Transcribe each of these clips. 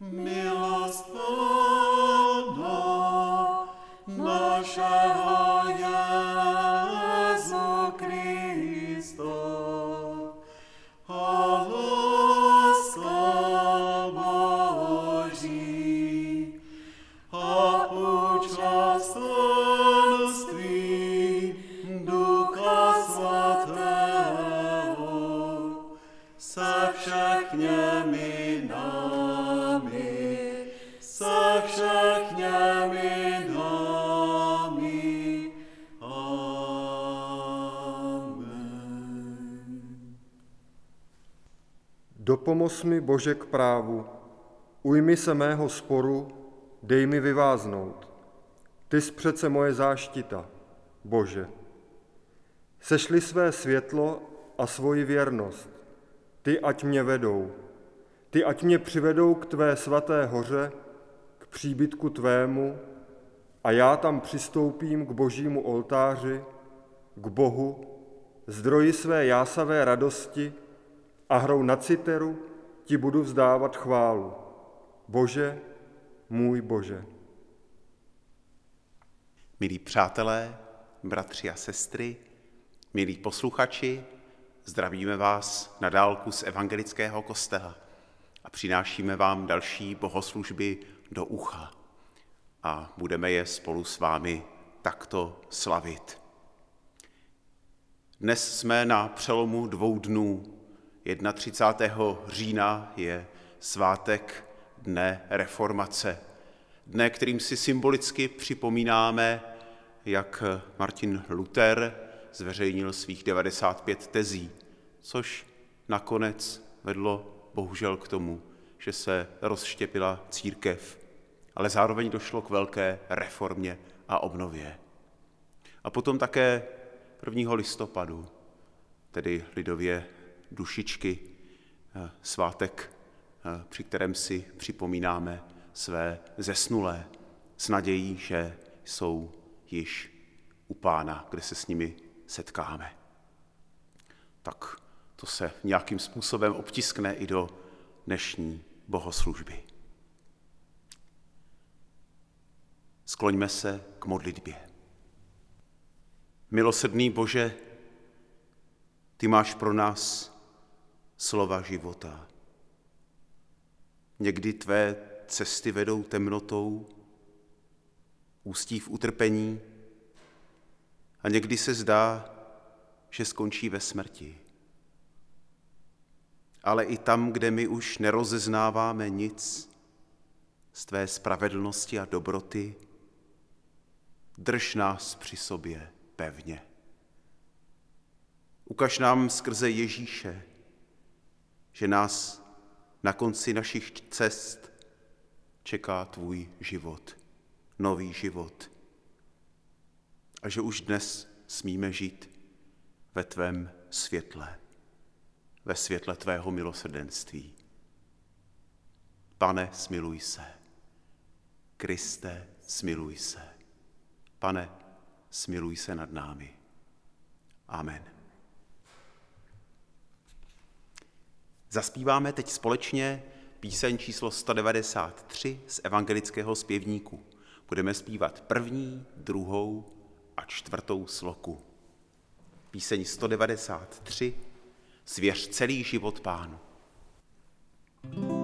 Miracle. Mi, Bože, k právu, ujmi se mého sporu, dej mi vyváznout. Ty jsi přece moje záštita, Bože. Sešli své světlo a svoji věrnost. Ty ať mě vedou. Ty ať mě přivedou k tvé svaté hoře, k příbytku tvému, a já tam přistoupím k božímu oltáři, k Bohu, zdroji své jásavé radosti a hrou na citeru ti budu vzdávat chválu. Bože, můj Bože. Milí přátelé, bratři a sestry, milí posluchači, zdravíme vás na dálku z evangelického kostela a přinášíme vám další bohoslužby do ucha a budeme je spolu s vámi takto slavit. Dnes jsme na přelomu dvou dnů. 31. října je svátek dne reformace. Dne, kterým si symbolicky připomínáme, jak Martin Luther zveřejnil svých 95 tezí, což nakonec vedlo bohužel k tomu, že se rozštěpila církev, ale zároveň došlo k velké reformě a obnově. A potom také 1. listopadu, tedy lidově dušičky, eh, svátek, eh, při kterém si připomínáme své zesnulé s nadějí, že jsou již u pána, kde se s nimi setkáme. Tak to se nějakým způsobem obtiskne i do dnešní bohoslužby. Skloňme se k modlitbě. Milosrdný Bože, ty máš pro nás slova života. Někdy tvé cesty vedou temnotou, ústí v utrpení a někdy se zdá, že skončí ve smrti. Ale i tam, kde my už nerozeznáváme nic z tvé spravedlnosti a dobroty, drž nás při sobě pevně. Ukaž nám skrze Ježíše, že nás na konci našich cest čeká tvůj život, nový život. A že už dnes smíme žít ve tvém světle, ve světle tvého milosrdenství. Pane, smiluj se. Kriste, smiluj se. Pane, smiluj se nad námi. Amen. Zaspíváme teď společně píseň číslo 193 z evangelického zpěvníku. Budeme zpívat první, druhou a čtvrtou sloku. Píseň 193 Svěř celý život pánu. Svěř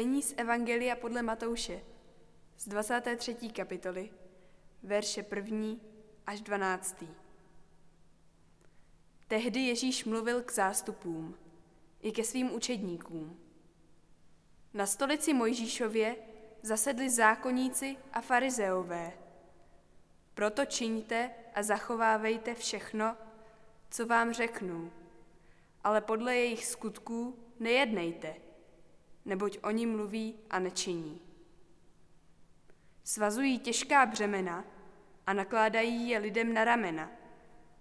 Čtení z Evangelia podle Matouše z 23. kapitoly, verše 1. až 12. Tehdy Ježíš mluvil k zástupům i ke svým učedníkům. Na stolici Mojžíšově zasedli zákonníci a farizeové. Proto čiňte a zachovávejte všechno, co vám řeknu, ale podle jejich skutků nejednejte, neboť oni mluví a nečiní. Svazují těžká břemena a nakládají je lidem na ramena,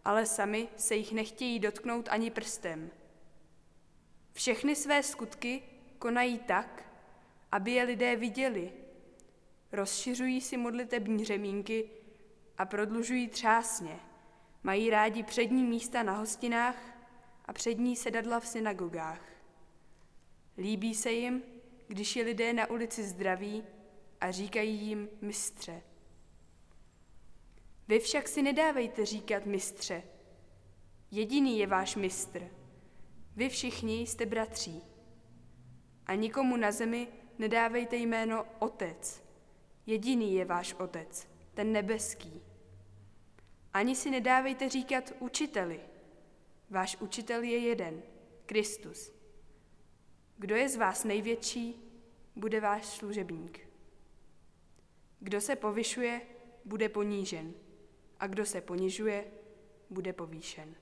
ale sami se jich nechtějí dotknout ani prstem. Všechny své skutky konají tak, aby je lidé viděli. Rozšiřují si modlitební řemínky a prodlužují třásně. Mají rádi přední místa na hostinách a přední sedadla v synagogách. Líbí se jim, když je lidé na ulici zdraví a říkají jim mistře. Vy však si nedávejte říkat mistře. Jediný je váš mistr. Vy všichni jste bratří. A nikomu na zemi nedávejte jméno Otec. Jediný je váš Otec, ten nebeský. Ani si nedávejte říkat učiteli. Váš učitel je jeden, Kristus. Kdo je z vás největší, bude váš služebník. Kdo se povyšuje, bude ponížen, a kdo se ponižuje, bude povýšen.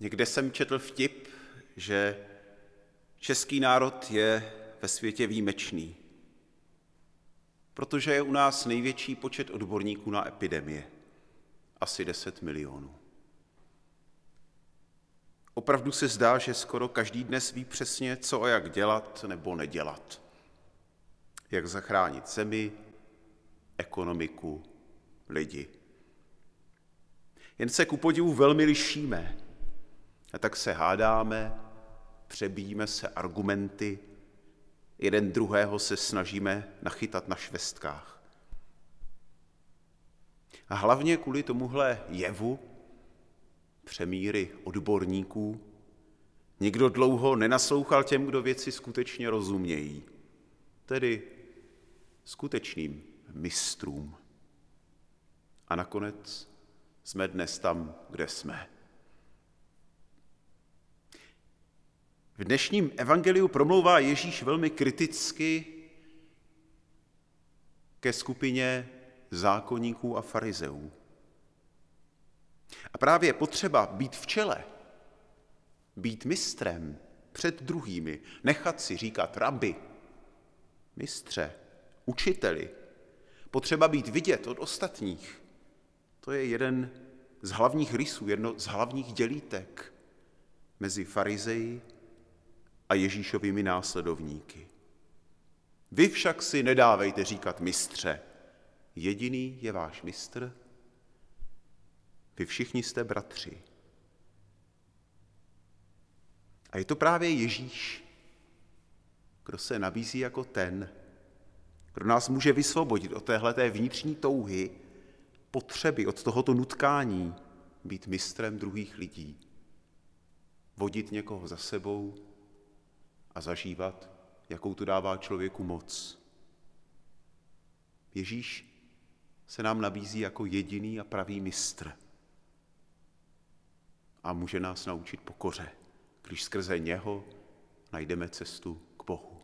Někde jsem četl vtip, že český národ je ve světě výjimečný, protože je u nás největší počet odborníků na epidemie, asi 10 milionů. Opravdu se zdá, že skoro každý dnes ví přesně, co a jak dělat nebo nedělat. Jak zachránit zemi, ekonomiku, lidi. Jen se ku podivu velmi lišíme. A tak se hádáme, přebíjíme se argumenty, jeden druhého se snažíme nachytat na švestkách. A hlavně kvůli tomuhle jevu přemíry odborníků nikdo dlouho nenaslouchal těm, kdo věci skutečně rozumějí, tedy skutečným mistrům. A nakonec jsme dnes tam, kde jsme. V dnešním evangeliu promlouvá Ježíš velmi kriticky ke skupině zákonníků a farizeů. A právě potřeba být v čele, být mistrem před druhými, nechat si říkat rabi, mistře, učiteli, potřeba být vidět od ostatních, to je jeden z hlavních rysů, jedno z hlavních dělítek mezi farizeji a Ježíšovými následovníky. Vy však si nedávejte říkat mistře. Jediný je váš mistr, vy všichni jste bratři. A je to právě Ježíš, kdo se nabízí jako ten, kdo nás může vysvobodit od téhleté vnitřní touhy, potřeby, od tohoto nutkání být mistrem druhých lidí, vodit někoho za sebou a zažívat, jakou to dává člověku moc. Ježíš se nám nabízí jako jediný a pravý mistr a může nás naučit pokoře, když skrze něho najdeme cestu k Bohu.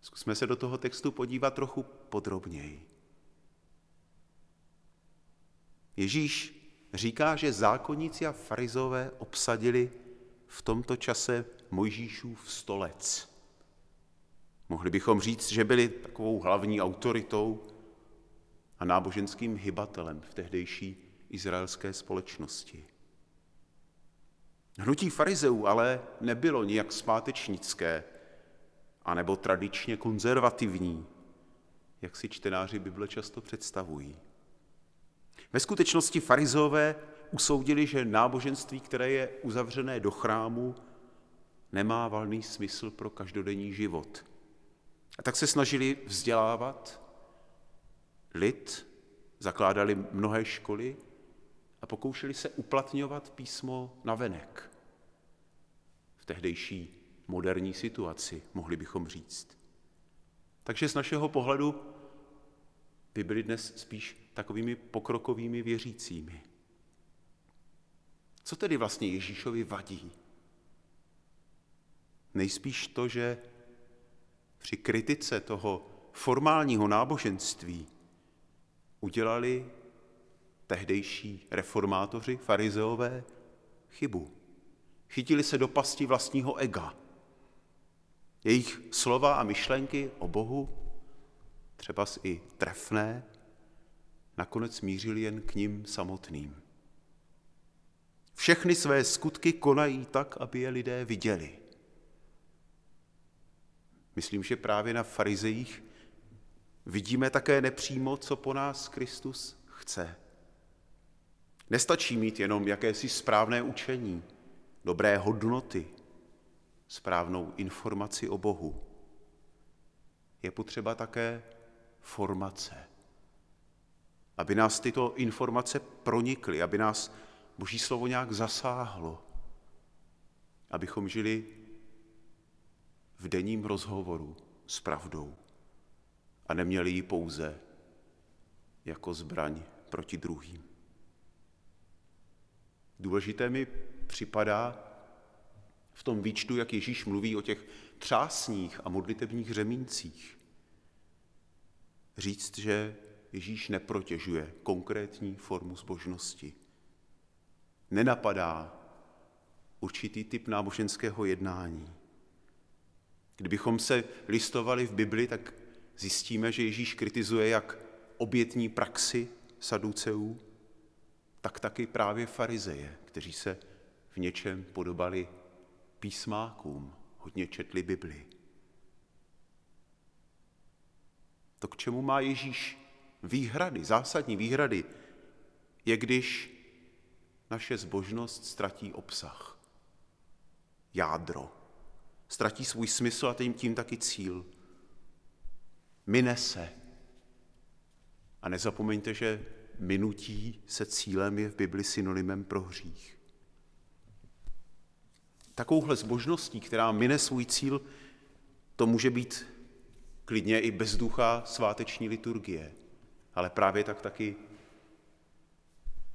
Zkusme se do toho textu podívat trochu podrobněji. Ježíš říká, že zákonníci a farizové obsadili v tomto čase Mojžíšův stolec. Mohli bychom říct, že byli takovou hlavní autoritou a náboženským hybatelem v tehdejší izraelské společnosti. Hnutí farizeů ale nebylo nijak zpátečnické, anebo tradičně konzervativní, jak si čtenáři Bible často představují. Ve skutečnosti farizové usoudili, že náboženství, které je uzavřené do chrámu, nemá valný smysl pro každodenní život. A tak se snažili vzdělávat lid, zakládali mnohé školy a pokoušeli se uplatňovat písmo na venek. tehdejší moderní situaci, mohli bychom říct. Takže z našeho pohledu by byli dnes spíš takovými pokrokovými věřícími. Co tedy vlastně Ježíšovi vadí? Nejspíš to, že při kritice toho formálního náboženství udělali tehdejší reformátoři, farizeové, chybu. Chytili se do pasti vlastního ega. Jejich slova a myšlenky o Bohu, třeba i trefné, nakonec mířili jen k ním samotným. Všechny své skutky konají tak, aby je lidé viděli. Myslím, že právě na farizejích vidíme také nepřímo, co po nás Kristus chce. Nestačí mít jenom jakési správné učení, dobré hodnoty, správnou informaci o Bohu. Je potřeba také formace, aby nás tyto informace pronikly, aby nás Boží slovo nějak zasáhlo, abychom žili v denním rozhovoru s pravdou a neměli ji pouze jako zbraň proti druhým. Důležité mi připadá v tom výčtu, jak Ježíš mluví o těch třásních a modlitebních řemíncích, říct, že Ježíš neprotěžuje konkrétní formu zbožnosti. Nenapadá určitý typ náboženského jednání. Kdybychom se listovali v Bibli, tak zjistíme, že Ježíš kritizuje jak obětní praxi saduceů, tak taky právě farizeje, kteří se v něčem podobali písmákům, hodně četli Bibli. To, k čemu má Ježíš výhrady, zásadní výhrady, je když naše zbožnost ztratí obsah, jádro, ztratí svůj smysl a tím, tím taky cíl. Mine se. A nezapomeňte, že minutí se cílem je v Bibli synonymem pro hřích. Takovouhle zbožností, která mine svůj cíl, to může být klidně i bez ducha sváteční liturgie, ale právě tak taky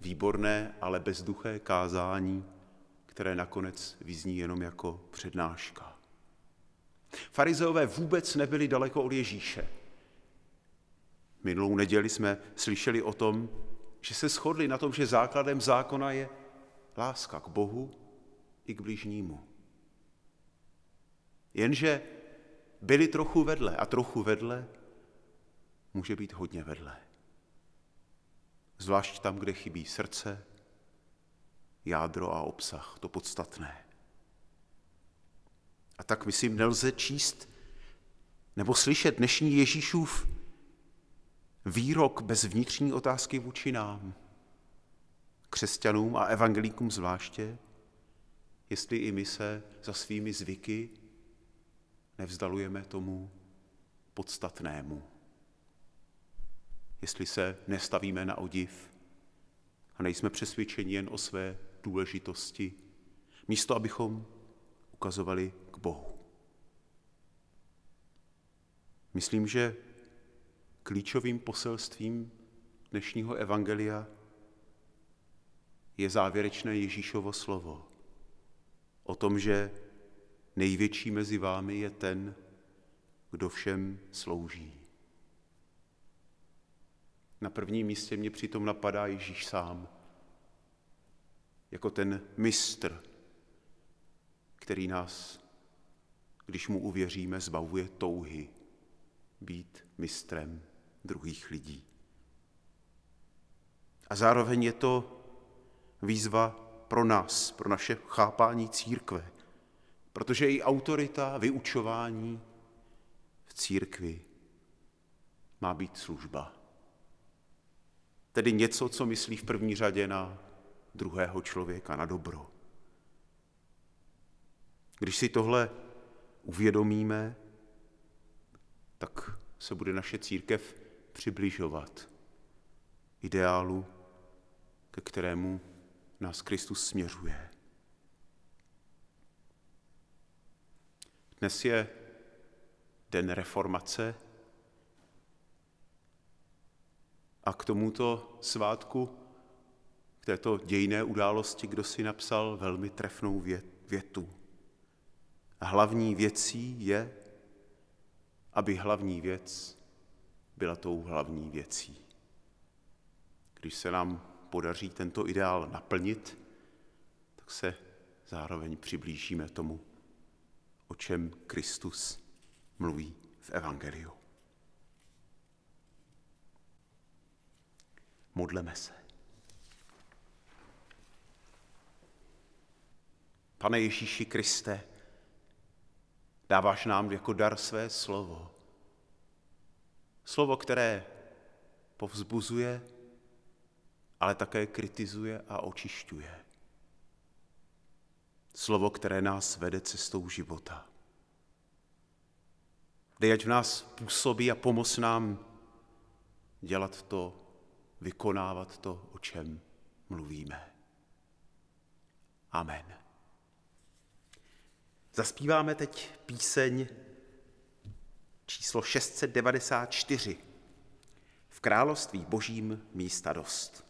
výborné, ale bezduché kázání, které nakonec vyzní jenom jako přednáška. Farizeové vůbec nebyli daleko od Ježíše. Minulou neděli jsme slyšeli o tom, že se shodli na tom, že základem zákona je láska k Bohu i k bližnímu. Jenže byli trochu vedle a trochu vedle může být hodně vedle. Zvlášť tam, kde chybí srdce, jádro a obsah, to podstatné. A tak myslím, nelze číst nebo slyšet dnešní Ježíšův výrok bez vnitřní otázky vůči nám, křesťanům a evangelíkům zvláště, jestli i my se za svými zvyky nevzdalujeme tomu podstatnému. Jestli se nestavíme na odiv a nejsme přesvědčeni jen o své důležitosti, místo abychom ukazovali k Bohu. Myslím, že klíčovým poselstvím dnešního evangelia je závěrečné Ježíšovo slovo o tom, že největší mezi vámi je ten, kdo všem slouží. Na prvním místě mě přitom napadá Ježíš sám, jako ten mistr, který nás, když mu uvěříme, zbavuje touhy být mistrem druhých lidí. A zároveň je to výzva pro nás, pro naše chápání církve, protože i autorita vyučování v církvi má být služba. Tedy něco, co myslí v první řadě na druhého člověka, na dobro. Když si tohle uvědomíme, tak se bude naše církev přibližovat ideálu, ke kterému nás Kristus směřuje. Dnes je den reformace a k tomuto svátku, k této dějné události, kdo si napsal velmi trefnou větu. Hlavní věcí je, aby hlavní věc byla tou hlavní věcí. Když se nám podaří tento ideál naplnit, tak se zároveň přiblížíme tomu, o čem Kristus mluví v Evangeliu. Modleme se. Pane Ježíši Kriste, dáváš nám jako dar své slovo. Slovo, které povzbuzuje, ale také kritizuje a očišťuje. Slovo, které nás vede cestou života. Dej, ať v nás působí a pomoz nám dělat to, vykonávat to, o čem mluvíme. Amen. Zaspíváme teď píseň číslo 694. V království božím místa dost.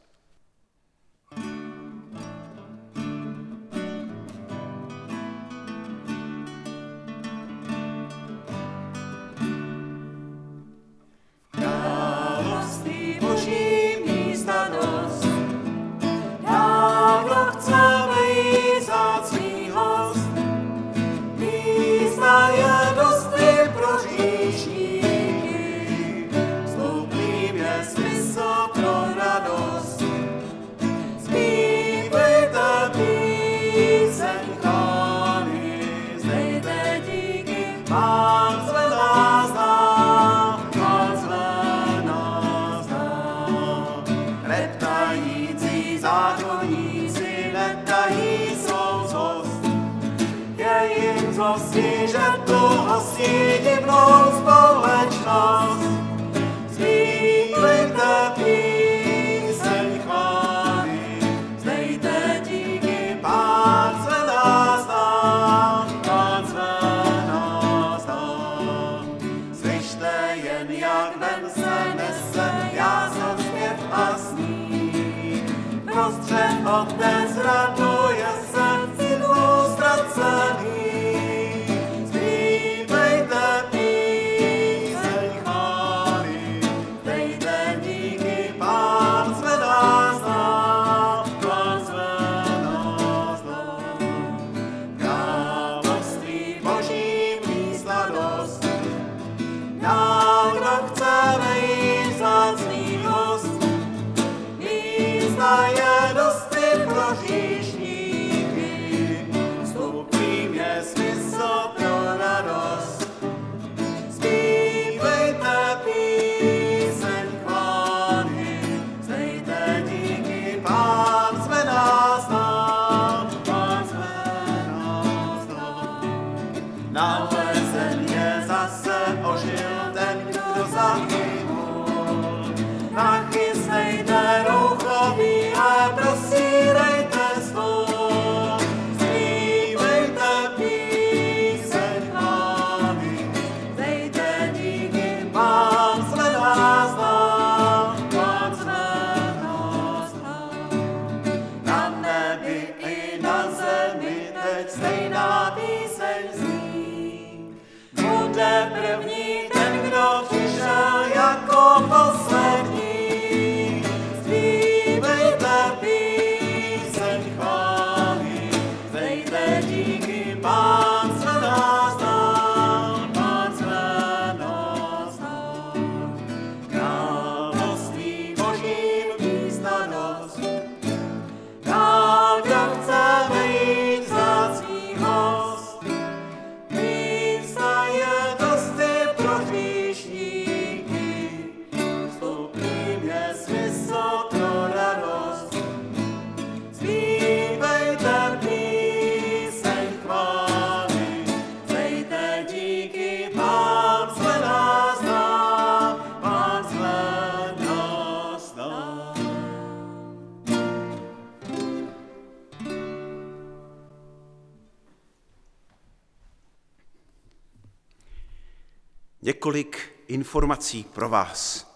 Několik informací pro vás.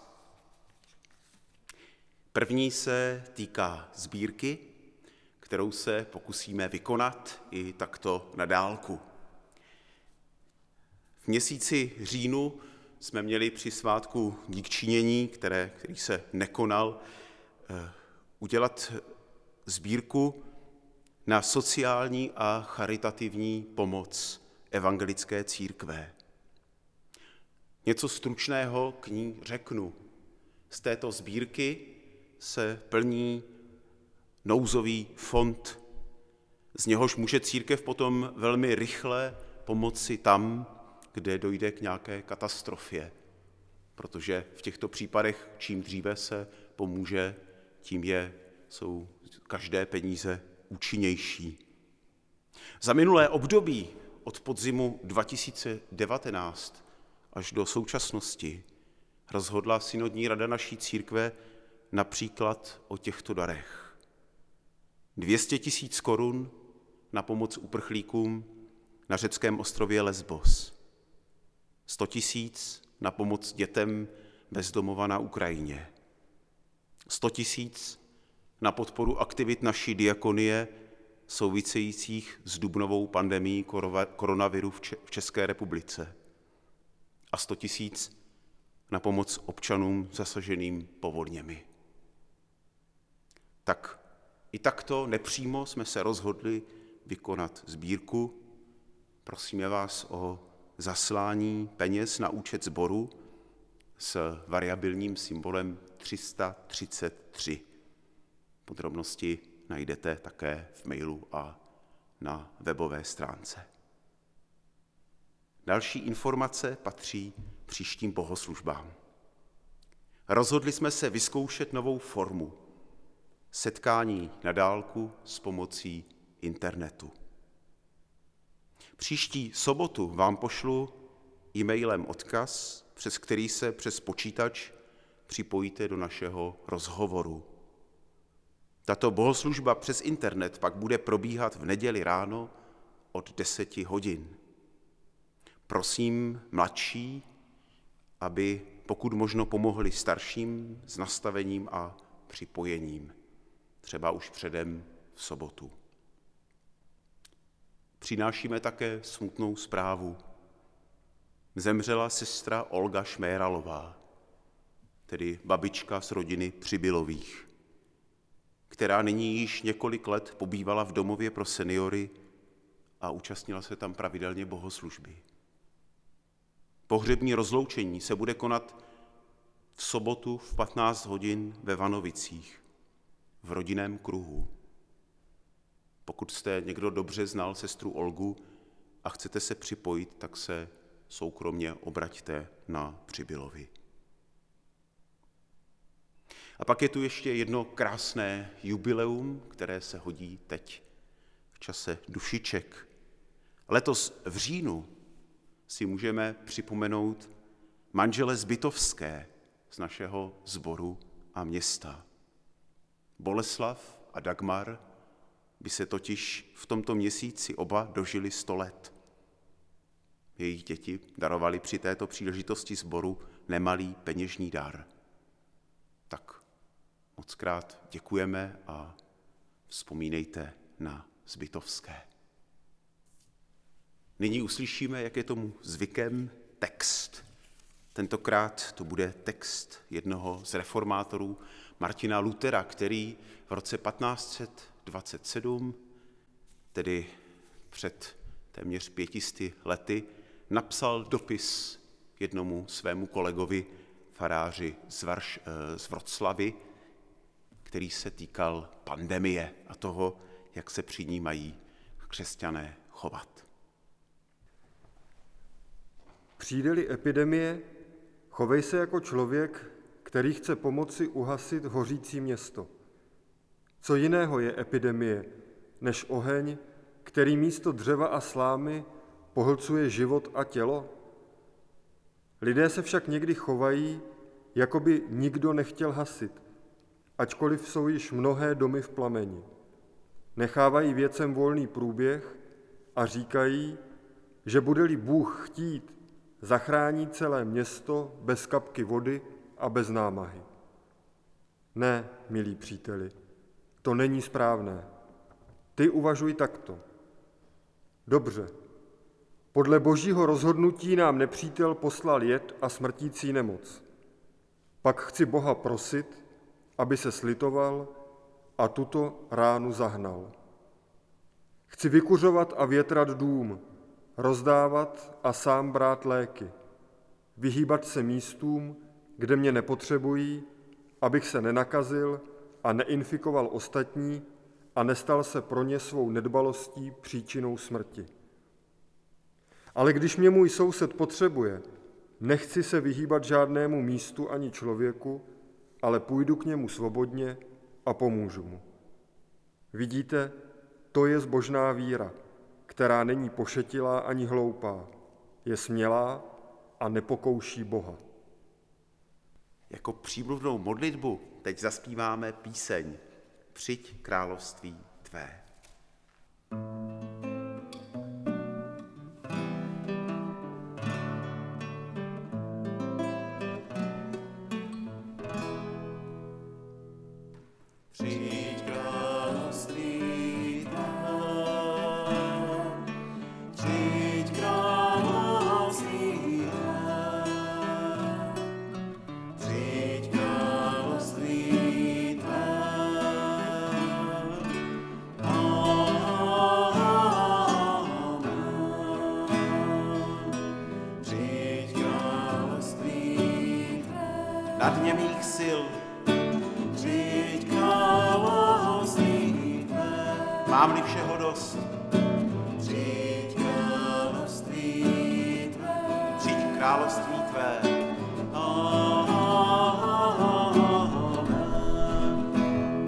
První se týká sbírky, kterou se pokusíme vykonat i takto na dálku. V měsíci říjnu jsme měli při svátku díkčinění, které, který se nekonal, eh, udělat sbírku na sociální a charitativní pomoc evangelické církve. Něco stručného k ní řeknu. Z této sbírky se plní nouzový fond, z něhož může církev potom velmi rychle pomoci tam, kde dojde k nějaké katastrofě. Protože v těchto případech čím dříve se pomůže, tím je, jsou každé peníze účinnější. Za minulé období od podzimu 2019 až do současnosti rozhodla synodní rada naší církve například o těchto darech. 200 tisíc korun na pomoc uprchlíkům na řeckém ostrově Lesbos. 100 tisíc na pomoc dětem bezdomova na Ukrajině. 100 tisíc na podporu aktivit naší diakonie souvisejících s dubnovou pandemí koronaviru v České republice. A 100 tisíc na pomoc občanům zasaženým povodněmi. Tak i takto nepřímo jsme se rozhodli vykonat sbírku. Prosíme vás o zaslání peněz na účet sboru s variabilním symbolem 333. Podrobnosti najdete také v mailu a na webové stránce. Další informace patří příštím bohoslužbám. Rozhodli jsme se vyzkoušet novou formu setkání na dálku s pomocí internetu. Příští sobotu vám pošlu e-mailem odkaz, přes který se přes počítač připojíte do našeho rozhovoru. Tato bohoslužba přes internet pak bude probíhat v neděli ráno od 10 hodin. Prosím mladší, aby pokud možno pomohli starším s nastavením a připojením, třeba už předem v sobotu. Přinášíme také smutnou zprávu. Zemřela sestra Olga Šméralová, tedy babička z rodiny Přibylových, která nyní již několik let pobývala v domově pro seniory a účastnila se tam pravidelně bohoslužby. Pohřební rozloučení se bude konat v sobotu v 15 hodin ve Vanovicích, v rodinném kruhu. Pokud jste někdo dobře znal sestru Olgu a chcete se připojit, tak se soukromně obraťte na Přibylovi. A pak je tu ještě jedno krásné jubileum, které se hodí teď v čase dušiček. Letos v říjnu si můžeme připomenout manžele Zbytovské z našeho sboru a města. Boleslav a Dagmar by se totiž v tomto měsíci oba dožili sto let. Jejich děti darovali při této příležitosti sboru nemalý peněžní dar. Tak moc krát děkujeme a vzpomínejte na Zbytovské. Nyní uslyšíme, jak je tomu zvykem, text. Tentokrát to bude text jednoho z reformátorů, Martina Lutera, který v roce 1527, tedy před téměř pětisty lety, napsal dopis jednomu svému kolegovi, faráři z, Varš, eh, z Vroclavy, který se týkal pandemie a toho, jak se při ní mají křesťané chovat. Přijde-li epidemie, chovej se jako člověk, který chce pomoci uhasit hořící město. Co jiného je epidemie, než oheň, který místo dřeva a slámy pohlcuje život a tělo? Lidé se však někdy chovají, jako by nikdo nechtěl hasit, ačkoliv jsou již mnohé domy v plameni. Nechávají věcem volný průběh a říkají, že bude-li Bůh chtít, zachrání celé město bez kapky vody a bez námahy. Ne, milí příteli, to není správné. Ty uvažuj takto. Dobře, podle božího rozhodnutí nám nepřítel poslal jed a smrtící nemoc. Pak chci Boha prosit, aby se slitoval a tuto ránu zahnal. Chci vykuřovat a větrat dům, rozdávat a sám brát léky, vyhýbat se místům, kde mě nepotřebují, abych se nenakazil a neinfikoval ostatní a nestal se pro ně svou nedbalostí příčinou smrti. Ale když mě můj soused potřebuje, nechci se vyhýbat žádnému místu ani člověku, ale půjdu k němu svobodně a pomůžu mu. Vidíte, to je zbožná víra, která není pošetilá ani hloupá, je smělá a nepokouší Boha. Jako přímluvnou modlitbu teď zaspíváme píseň Přijď království tvé. Přijď mám-li všeho dost, přijď království tvé. přijď království tvé.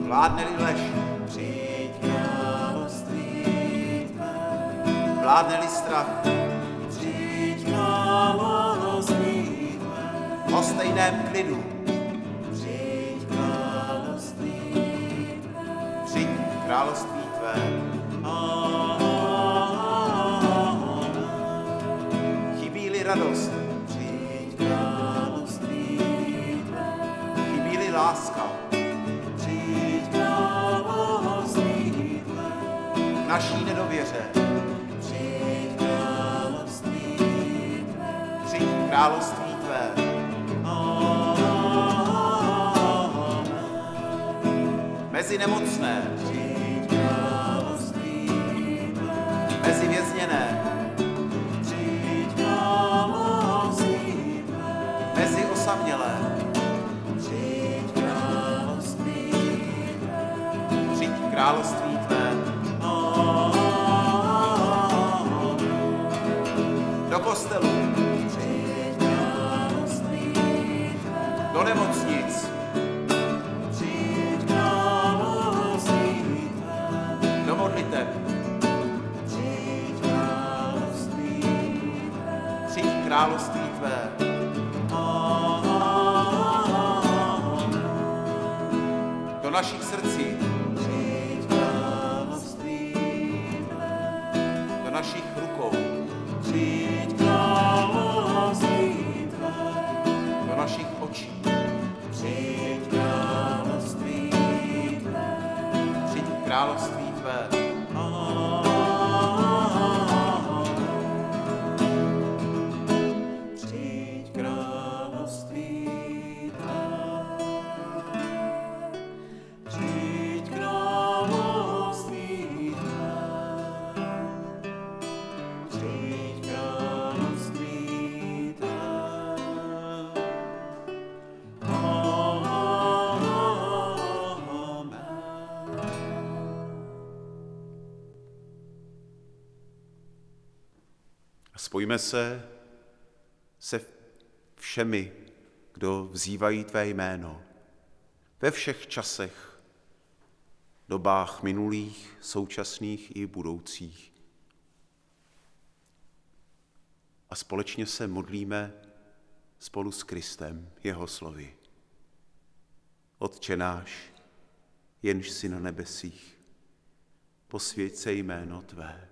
Vládne-li lež, Přijď království tvé, vládne-li strach, přijď království tvé. o stejném klidu, království tvé. Chybí-li radost, Přijď království tvé. chybí-li láska, Přijď království tvé. naší nedověře, Přijď království tvé. přijď království tvé. Mezi nemocné, osamělé, Přijď království tvé. Do kostelu, do nemocnic, do modliteb, Přijď království tvé. Našich srdcí, do našich rukou, do našich očí, Přijď království Spojíme se se všemi, kdo vzývají tvé jméno. Ve všech časech, dobách minulých, současných i budoucích. A společně se modlíme spolu s Kristem, jeho slovy. Otče náš, jenž si na nebesích, posvěď se jméno Tvé,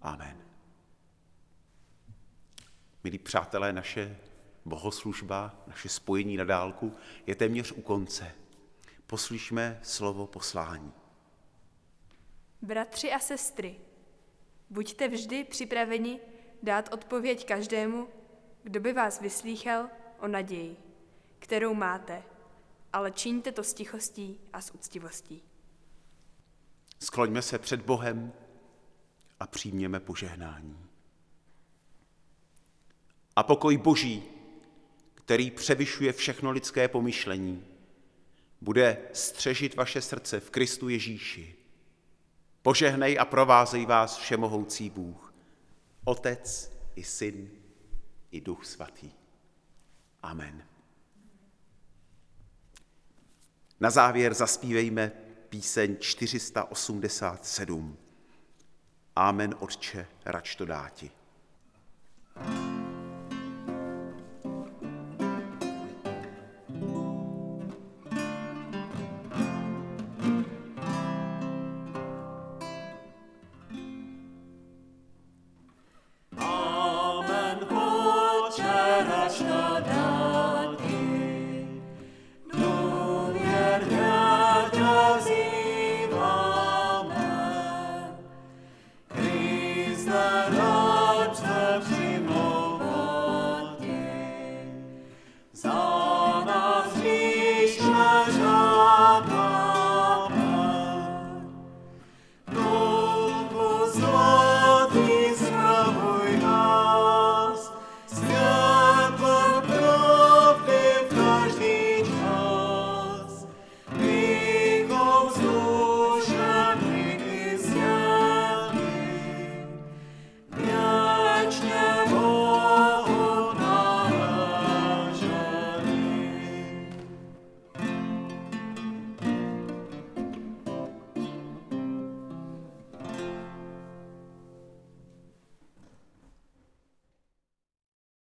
Amen. Milí přátelé, naše bohoslužba, naše spojení na dálku je téměř u konce. Poslyšme slovo poslání. Bratři a sestry, buďte vždy připraveni dát odpověď každému, kdo by vás vyslýchal o naději, kterou máte, ale čiňte to s tichostí a s úctivostí. Skloňme se před Bohem a přijměme požehnání. A pokoj Boží, který převyšuje všechno lidské pomyšlení, bude střežit vaše srdce v Kristu Ježíši. Požehnej a provázej vás všemohoucí Bůh, Otec i Syn i Duch Svatý. Amen. Na závěr zaspívejme píseň 487. Amen, Otče, rač to dáti. thank you